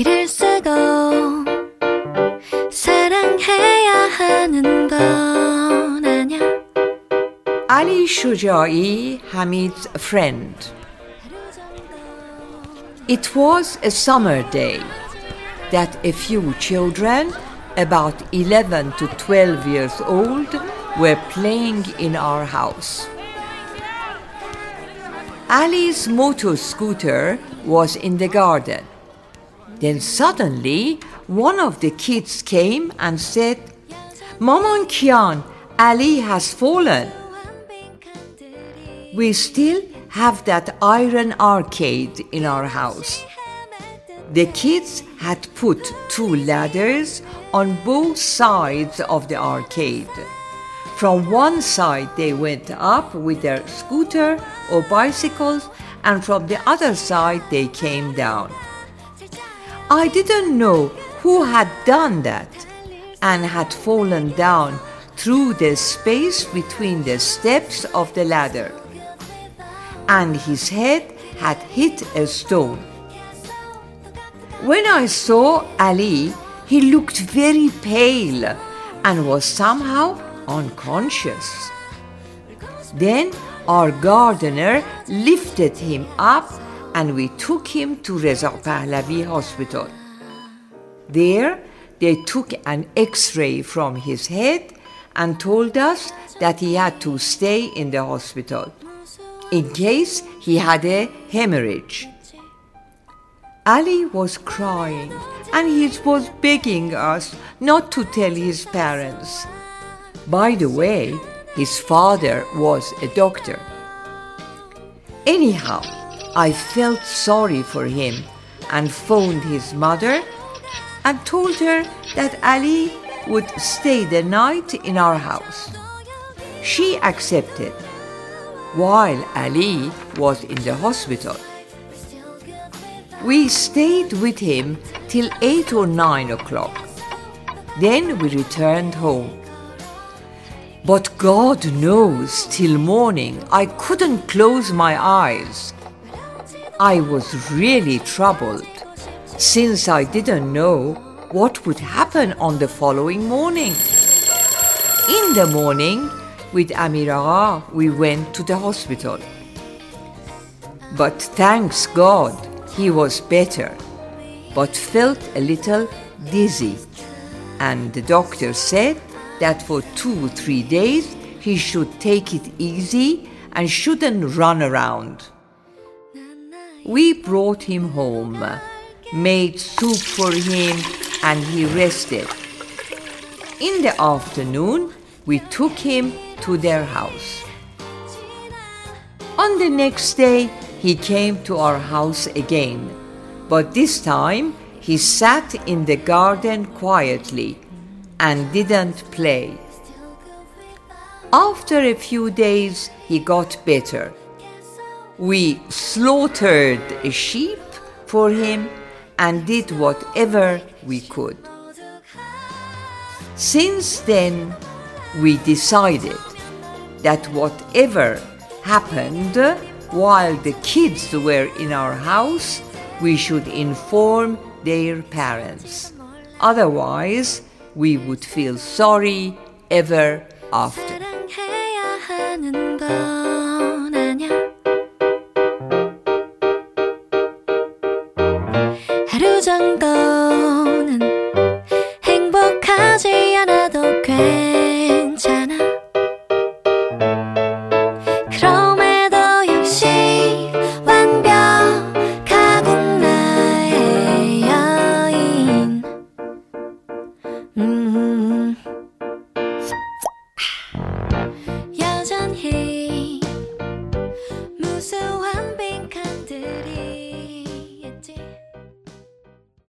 길을 쓰고 사랑해야 하는 건 Ali Shojaee, Hamid's friend. It was a summer day that a few children, about 11 to 12 years old, were playing in our house. Ali's motor scooter was in the garden. Then suddenly, one of the kids came and said, Maman Kian, Ali has fallen. We still have that iron arcade in our house. The kids had put two ladders on both sides of the arcade. From one side, they went up with their scooter or bicycles, and from the other side, they came down. I didn't know who had done that and had fallen down through the space between the steps of the ladder, and his head had hit a stone. When I saw Ali, he looked very pale and was somehow unconscious. Then our gardener lifted him up and we took him to Reza Pahlavi Hospital. There, they took an x ray from his head and told us that he had to stay in the hospital in case he had a hemorrhage. Ali was crying and he was begging us not to tell his parents. By the way, his father was a doctor. Anyhow, I felt sorry for him and phoned his mother and told her that Ali would stay the night in our house. She accepted while Ali was in the hospital. We stayed with him till 8 or 9 o'clock. Then we returned home. But God knows, till morning I couldn't close my eyes. I was really troubled, since I didn't know what would happen on the following morning. In the morning, with Amira, we went to the hospital. But thanks God, he was better, but felt a little dizzy. And the doctor said that for two or three days he should take it easy and shouldn't run around. We brought him home, made soup for him, and he rested. In the afternoon, we took him to their house. On the next day, he came to our house again, but this time he sat in the garden quietly and didn't play. After a few days, he got better. We slaughtered a sheep for him and did whatever we could. Since then, we decided that whatever happened while the kids were in our house, we should inform their parents. Otherwise, we would feel sorry ever after. 정도는 행복하지 않아도 괜찮아 그럼에도 역시 완벽하군 나의 여인 음. 여전히